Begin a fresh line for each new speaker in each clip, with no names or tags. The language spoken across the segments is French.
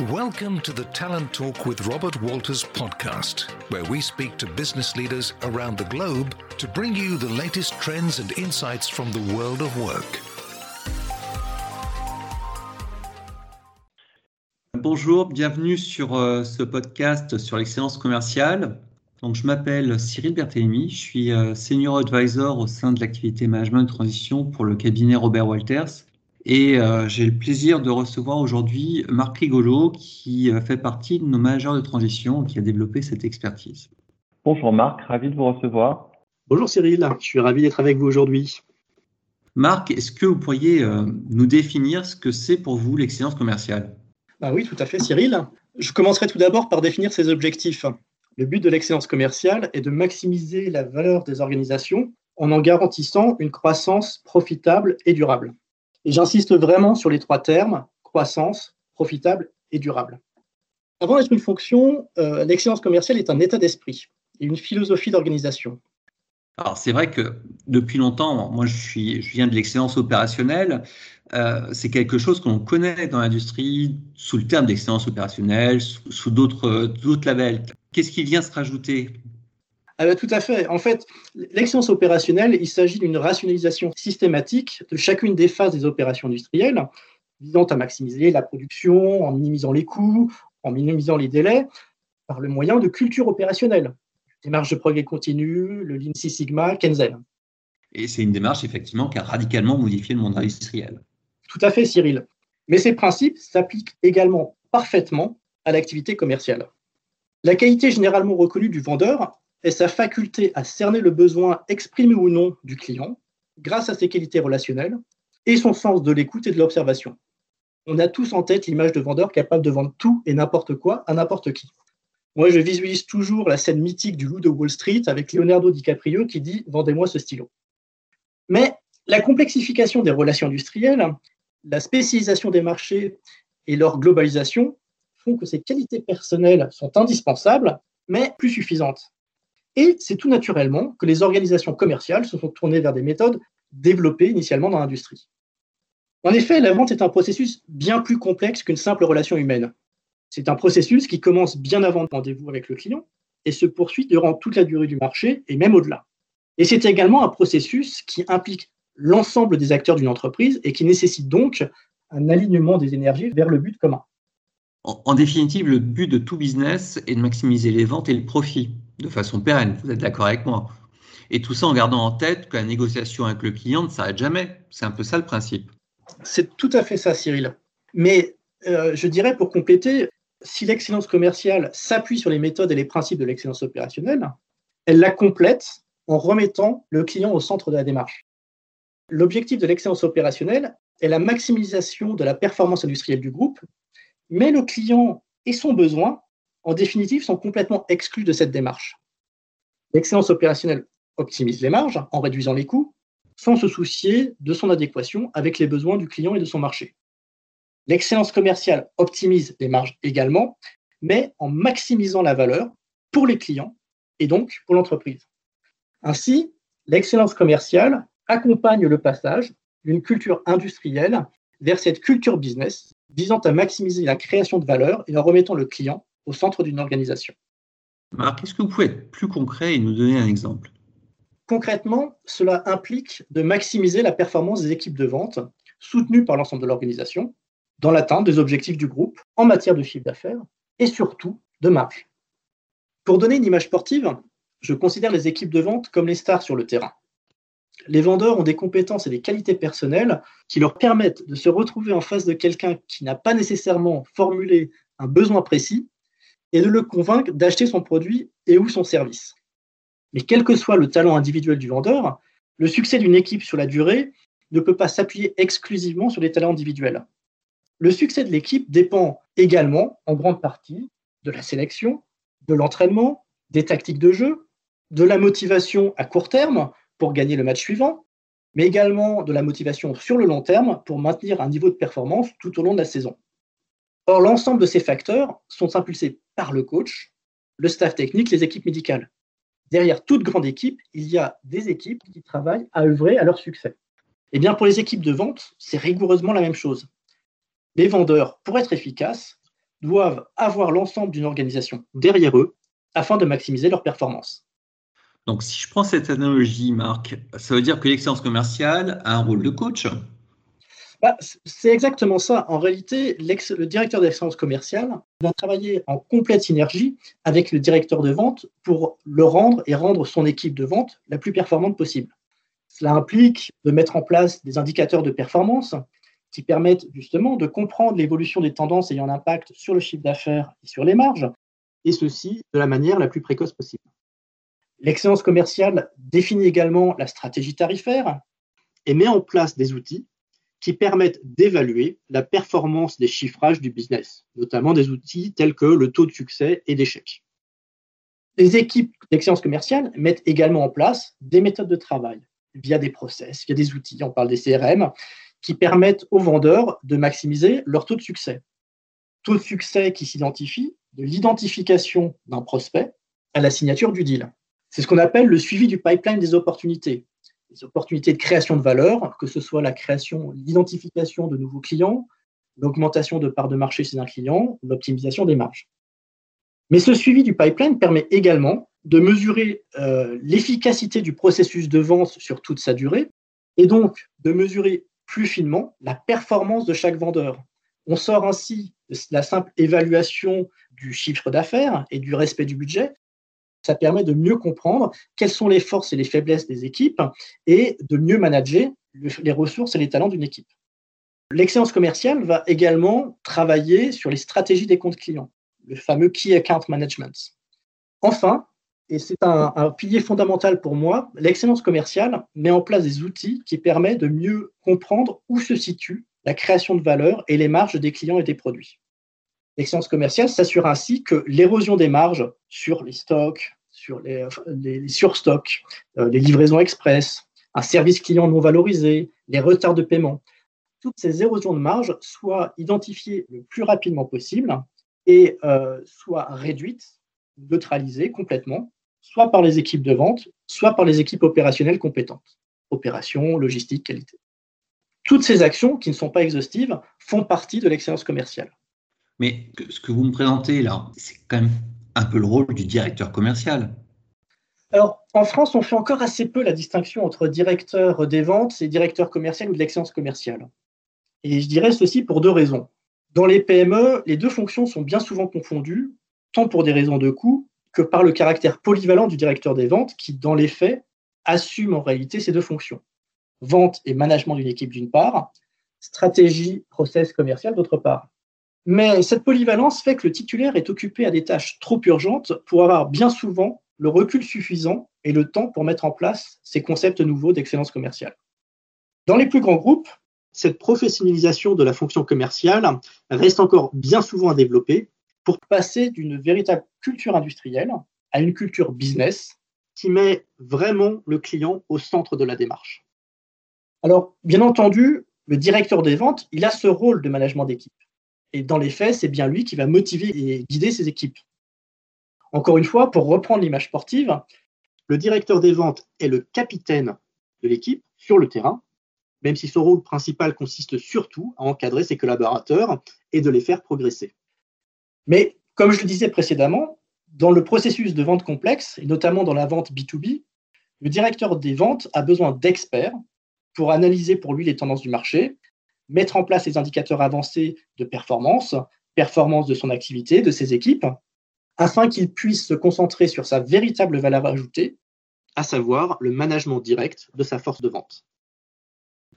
Welcome to the Talent Talk with Robert Walters podcast, where we speak to business leaders around the globe to bring you the latest trends and insights from the world of work.
Bonjour, bienvenue sur euh, ce podcast sur l'excellence commerciale. Donc, je m'appelle Cyril Berthélémy, je suis euh, senior advisor au sein de l'activité management transition pour le cabinet Robert Walters et euh, j'ai le plaisir de recevoir aujourd'hui Marc Rigolo, qui euh, fait partie de nos managers de transition, qui a développé cette expertise.
Bonjour Marc, ravi de vous recevoir.
Bonjour Cyril, je suis ravi d'être avec vous aujourd'hui.
Marc, est-ce que vous pourriez euh, nous définir ce que c'est pour vous l'excellence commerciale?
Bah Oui, tout à fait Cyril. Je commencerai tout d'abord par définir ses objectifs. Le but de l'excellence commerciale est de maximiser la valeur des organisations en en garantissant une croissance profitable et durable. Et j'insiste vraiment sur les trois termes, croissance, profitable et durable. Avant d'être une fonction, euh, l'excellence commerciale est un état d'esprit et une philosophie d'organisation.
Alors c'est vrai que depuis longtemps, moi je, viens de l'excellence opérationnelle, euh, c'est quelque chose qu'on connaît dans l'industrie sous le terme d'excellence opérationnelle, sous, sous d'autres labels. Qu'est-ce qui vient se rajouter
ah bah, tout à fait. En fait, l'excellence opérationnelle, il s'agit d'une rationalisation systématique de chacune des phases des opérations industrielles, visant à maximiser la production en minimisant les coûts, en minimisant les délais, par le moyen de culture opérationnelle, démarche de progrès continu, le Lean Six Sigma, Kenzen.
Et c'est une démarche effectivement qui a radicalement modifié le monde industriel.
Tout à fait, Cyril. Mais ces principes s'appliquent également parfaitement à l'activité commerciale. La qualité généralement reconnue du vendeur est sa faculté à cerner le besoin exprimé ou non du client grâce à ses qualités relationnelles et son sens de l'écoute et de l'observation. On a tous en tête l'image de vendeur capable de vendre tout et n'importe quoi à n'importe qui. Moi, je visualise toujours la scène mythique du loup de Wall Street avec Leonardo DiCaprio qui dit Vendez-moi ce stylo. Mais la complexification des relations industrielles, la spécialisation des marchés et leur globalisation font que ces qualités personnelles sont indispensables, mais plus suffisantes. Et c'est tout naturellement que les organisations commerciales se sont tournées vers des méthodes développées initialement dans l'industrie. En effet, la vente est un processus bien plus complexe qu'une simple relation humaine. C'est un processus qui commence bien avant le rendez-vous avec le client et se poursuit durant toute la durée du marché et même au-delà. Et c'est également un processus qui implique l'ensemble des acteurs d'une entreprise et qui nécessite donc un alignement des énergies vers le but commun.
En, définitive, le but de tout business est de maximiser les ventes et le profit de façon pérenne. Vous êtes d'accord avec moi Et tout ça en gardant en tête que la négociation avec le client ne s'arrête jamais. C'est un peu ça le principe.
C'est tout à fait ça, Cyril. Mais euh, je dirais pour compléter, si l'excellence commerciale s'appuie sur les méthodes et les principes de l'excellence opérationnelle, elle la complète en remettant le client au centre de la démarche. L'objectif de l'excellence opérationnelle est la maximisation de la performance industrielle du groupe mais le client et son besoin, en définitive, sont complètement exclus de cette démarche. L'excellence opérationnelle optimise les marges en réduisant les coûts, sans se soucier de son adéquation avec les besoins du client et de son marché. L'excellence commerciale optimise les marges également, mais en maximisant la valeur pour les clients et donc pour l'entreprise. Ainsi, l'excellence commerciale accompagne le passage d'une culture industrielle vers cette culture business visant à maximiser la création de valeur et en remettant le client au centre d'une organisation.
Marc, est-ce que vous pouvez être plus concret et nous donner un exemple?
Concrètement, cela implique de maximiser la performance des équipes de vente soutenues par l'ensemble de l'organisation dans l'atteinte des objectifs du groupe en matière de chiffre d'affaires et surtout de marge. Pour donner une image sportive, je considère les équipes de vente comme les stars sur le terrain les vendeurs ont des compétences et des qualités personnelles qui leur permettent de se retrouver en face de quelqu'un qui n'a pas nécessairement formulé un besoin précis et de le convaincre d'acheter son produit et ou son service. Mais quel que soit le talent individuel du vendeur, le succès d'une équipe sur la durée ne peut pas s'appuyer exclusivement sur les talents individuels. Le succès de l'équipe dépend également, en grande partie, de la sélection, de l'entraînement, des tactiques de jeu, de la motivation à court terme, pour gagner le match suivant, mais également de la motivation sur le long terme pour maintenir un niveau de performance tout au long de la saison. Or, l'ensemble de ces facteurs sont impulsés par le coach, le staff technique, les équipes médicales. Derrière toute grande équipe, il y a des équipes qui travaillent à œuvrer à leur succès. Eh bien, pour les équipes de vente, c'est rigoureusement la même chose. Les vendeurs, pour être efficaces, doivent avoir l'ensemble d'une organisation derrière eux afin de maximiser leur performance.
Donc, si je prends cette analogie, Marc, ça veut dire que l'excellence commerciale a un rôle de coach?
Bah, C'est exactement ça. En réalité, le directeur d'excellence commerciale va travailler en complète synergie avec le directeur de vente pour le rendre et rendre son équipe de vente la plus performante possible. Cela implique de mettre en place des indicateurs de performance qui permettent justement de comprendre l'évolution des tendances ayant un impact sur le chiffre d'affaires et sur les marges, et ceci de la manière la plus précoce possible. L'excellence commerciale définit également la stratégie tarifaire et met en place des outils qui permettent d'évaluer la performance des chiffrages du business, notamment des outils tels que le taux de succès et d'échec. Les équipes d'excellence commerciale mettent également en place des méthodes de travail via des process, via des outils, on parle des CRM, qui permettent aux vendeurs de maximiser leur taux de succès. Taux de succès qui s'identifie de l'identification d'un prospect à la signature du deal. C'est ce qu'on appelle le suivi du pipeline des opportunités. Les opportunités de création de valeur, que ce soit la création, l'identification de nouveaux clients, l'augmentation de part de marché chez un client, l'optimisation des marges. Mais ce suivi du pipeline permet également de mesurer euh, l'efficacité du processus de vente sur toute sa durée et donc de mesurer plus finement la performance de chaque vendeur. On sort ainsi de la simple évaluation du chiffre d'affaires et du respect du budget. Ça permet de mieux comprendre quelles sont les forces et les faiblesses des équipes et de mieux manager les ressources et les talents d'une équipe. L'excellence commerciale va également travailler sur les stratégies des comptes clients, le fameux Key Account Management. Enfin, et c'est un, un, pilier fondamental pour moi, l'excellence commerciale met en place des outils qui permettent de mieux comprendre où se situe la création de valeur et les marges des clients et des produits. L'excellence commerciale s'assure ainsi que l'érosion des marges sur les stocks, sur les, les surstocks, euh, les livraisons express, un service client non valorisé, les retards de paiement, toutes ces érosions de marge soient identifiées le plus rapidement possible et euh, soient réduites, neutralisées complètement soit par les équipes de vente, soit par les équipes opérationnelles compétentes, opération, logistique, qualité. Toutes ces actions, qui ne sont pas exhaustives, font partie de l'excellence commerciale.
Mais ce que vous me présentez là, c'est quand même un peu le rôle du directeur commercial.
Alors, en France, on fait encore assez peu la distinction entre directeur des ventes et directeur commercial ou de l'excellence commerciale. Et je dirais ceci pour deux raisons. Dans les PME, les deux fonctions sont bien souvent confondues, tant pour des raisons de coût que par le caractère polyvalent du directeur des ventes qui, dans les faits, assume en réalité ces deux fonctions. Vente et management d'une équipe d'une part, stratégie, process commercial d'autre part. Mais cette polyvalence fait que le titulaire est occupé à des tâches trop urgentes pour avoir bien souvent le recul suffisant et le temps pour mettre en place ces concepts nouveaux d'excellence commerciale. Dans les plus grands groupes, cette professionnalisation de la fonction commerciale reste encore bien souvent à développer pour passer d'une véritable culture industrielle à une culture business qui met vraiment le client au centre de la démarche. Alors, bien entendu, le directeur des ventes, il a ce rôle de management d'équipe. Et dans les faits, c'est bien lui qui va motiver et guider ses équipes. Encore une fois, pour reprendre l'image sportive, le directeur des ventes est le capitaine de l'équipe sur le terrain, même si son rôle principal consiste surtout à encadrer ses collaborateurs et de les faire progresser. Mais comme je le disais précédemment, dans le processus de vente complexe, et notamment dans la vente B2B, le directeur des ventes a besoin d'experts pour analyser pour lui les tendances du marché, mettre en place les indicateurs avancés de performance, performance de son activité, de ses équipes, afin qu'il puisse se concentrer sur sa véritable valeur ajoutée, à savoir le management direct de sa force de vente.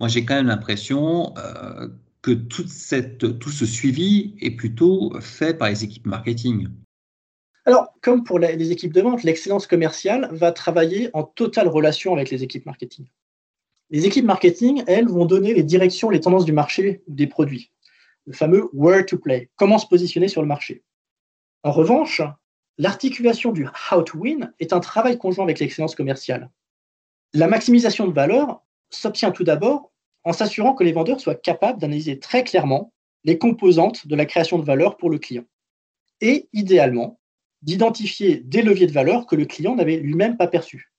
Moi, j'ai quand même l'impression euh, que toute cette, tout ce suivi est plutôt fait par les équipes marketing.
Alors, comme pour les équipes de vente, l'excellence commerciale va travailler en totale relation avec les équipes marketing. Les équipes marketing, elles, vont donner les directions, les tendances du marché des produits. Le fameux where to play, comment se positionner sur le marché. En revanche, l'articulation du how to win est un travail conjoint avec l'excellence commerciale. La maximisation de valeur s'obtient tout d'abord en s'assurant que les vendeurs soient capables d'analyser très clairement les composantes de la création de valeur pour le client. Et idéalement, d'identifier des leviers de valeur que le client n'avait lui-même pas perçus.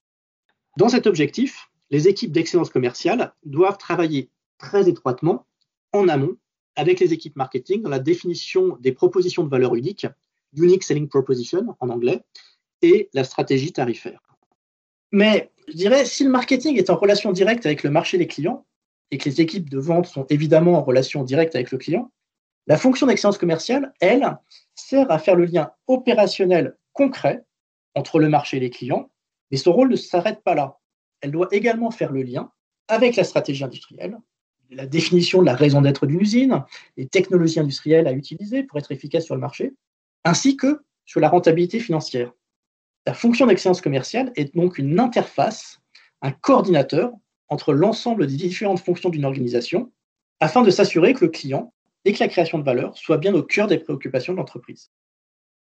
Dans cet objectif, les équipes d'excellence commerciale doivent travailler très étroitement en amont avec les équipes marketing dans la définition des propositions de valeur unique, Unique Selling Proposition en anglais, et la stratégie tarifaire. Mais je dirais, si le marketing est en relation directe avec le marché des clients, et que les équipes de vente sont évidemment en relation directe avec le client, la fonction d'excellence commerciale, elle, sert à faire le lien opérationnel concret entre le marché et les clients, mais son rôle ne s'arrête pas là. Elle doit également faire le lien avec la stratégie industrielle, la définition de la raison d'être d'une usine, les technologies industrielles à utiliser pour être efficace sur le marché, ainsi que sur la rentabilité financière. La fonction d'excellence commerciale est donc une interface, un coordinateur entre l'ensemble des différentes fonctions d'une organisation afin de s'assurer que le client et que la création de valeur soit bien au cœur des préoccupations de l'entreprise.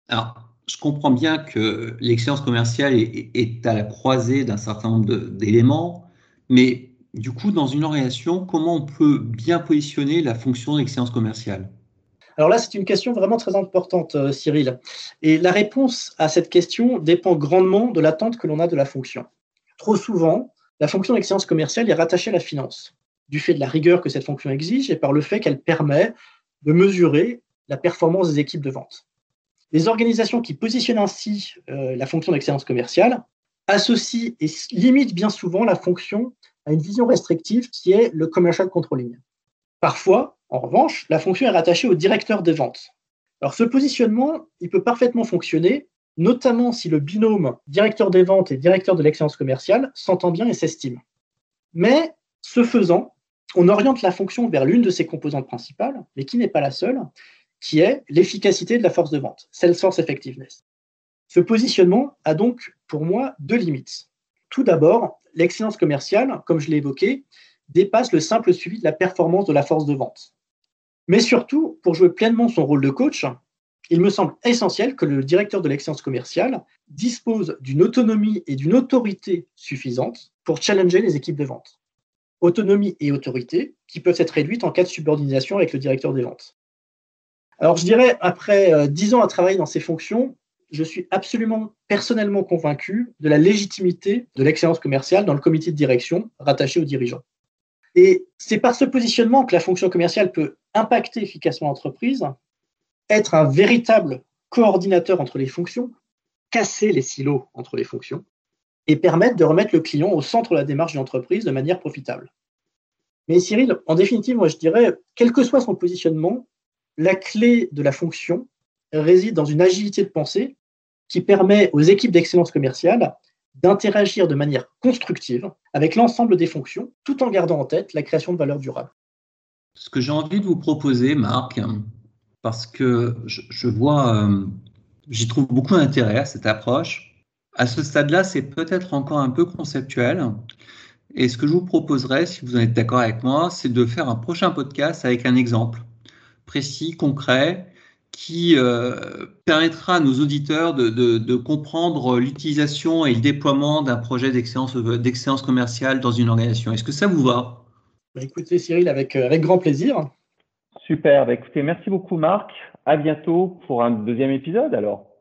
Alors, je comprends bien que l'excellence commerciale est, à la croisée d'un certain nombre d'éléments, mais du coup, dans une organisation, comment on peut bien positionner la fonction d'excellence commerciale?
Alors là, c'est une question vraiment très importante, euh, Cyril. Et la réponse à cette question dépend grandement de l'attente que l'on a de la fonction. Trop souvent, la fonction d'excellence commerciale est rattachée à la finance, du fait de la rigueur que cette fonction exige et par le fait qu'elle permet de mesurer la performance des équipes de vente. Les organisations qui positionnent ainsi euh, la fonction d'excellence commerciale associent et limitent bien souvent la fonction à une vision restrictive qui est le commercial controlling. Parfois, en revanche, la fonction est rattachée au directeur des ventes. Alors ce positionnement, il peut parfaitement fonctionner, notamment si le binôme directeur des ventes et directeur de l'excellence commerciale s'entend bien et s'estime. Mais ce faisant, on oriente la fonction vers l'une de ses composantes principales, mais qui n'est pas la seule, qui est l'efficacité de la force de vente, sales force effectiveness. Ce positionnement a donc pour moi deux limites. Tout d'abord, l'excellence commerciale, comme je l'ai évoqué, dépasse le simple suivi de la performance de la force de vente. Mais surtout, pour jouer pleinement son rôle de coach, il me semble essentiel que le directeur de l'excellence commerciale dispose d'une autonomie et d'une autorité suffisantes pour challenger les équipes de vente. Autonomie et autorité qui peuvent être réduites en cas de subordination avec le directeur des ventes. Alors je dirais, après euh, dix ans à travailler dans ces fonctions, je suis absolument personnellement convaincu de la légitimité de l'excellence commerciale dans le comité de direction rattaché aux dirigeants. Et c'est par ce positionnement que la fonction commerciale peut impacter efficacement l'entreprise, être un véritable coordinateur entre les fonctions, casser les silos entre les fonctions et permettre de remettre le client au centre de la démarche de l'entreprise de manière profitable. Mais Cyril, en définitive, moi je dirais, quel que soit son positionnement, la clé de la fonction réside dans une agilité de pensée qui permet aux équipes d'excellence commerciale d'interagir de manière constructive avec l'ensemble des fonctions, tout en gardant en tête la création de valeur durable.
Ce que j'ai envie de vous proposer, Marc, parce que je, vois, euh, j'y trouve beaucoup d'intérêt à cette approche. À ce stade-là, c'est peut-être encore un peu conceptuel. Et ce que je vous proposerais, si vous en êtes d'accord avec moi, c'est de faire un prochain podcast avec un exemple précis, concret, qui euh, permettra à nos auditeurs de, comprendre l'utilisation et le déploiement d'un projet d'excellence commerciale dans une organisation. Est-ce que ça vous va?
Bah, Écoutez Cyril, avec, euh, avec grand plaisir.
Super, bah, écoutez, merci beaucoup Marc. À bientôt pour un deuxième épisode alors.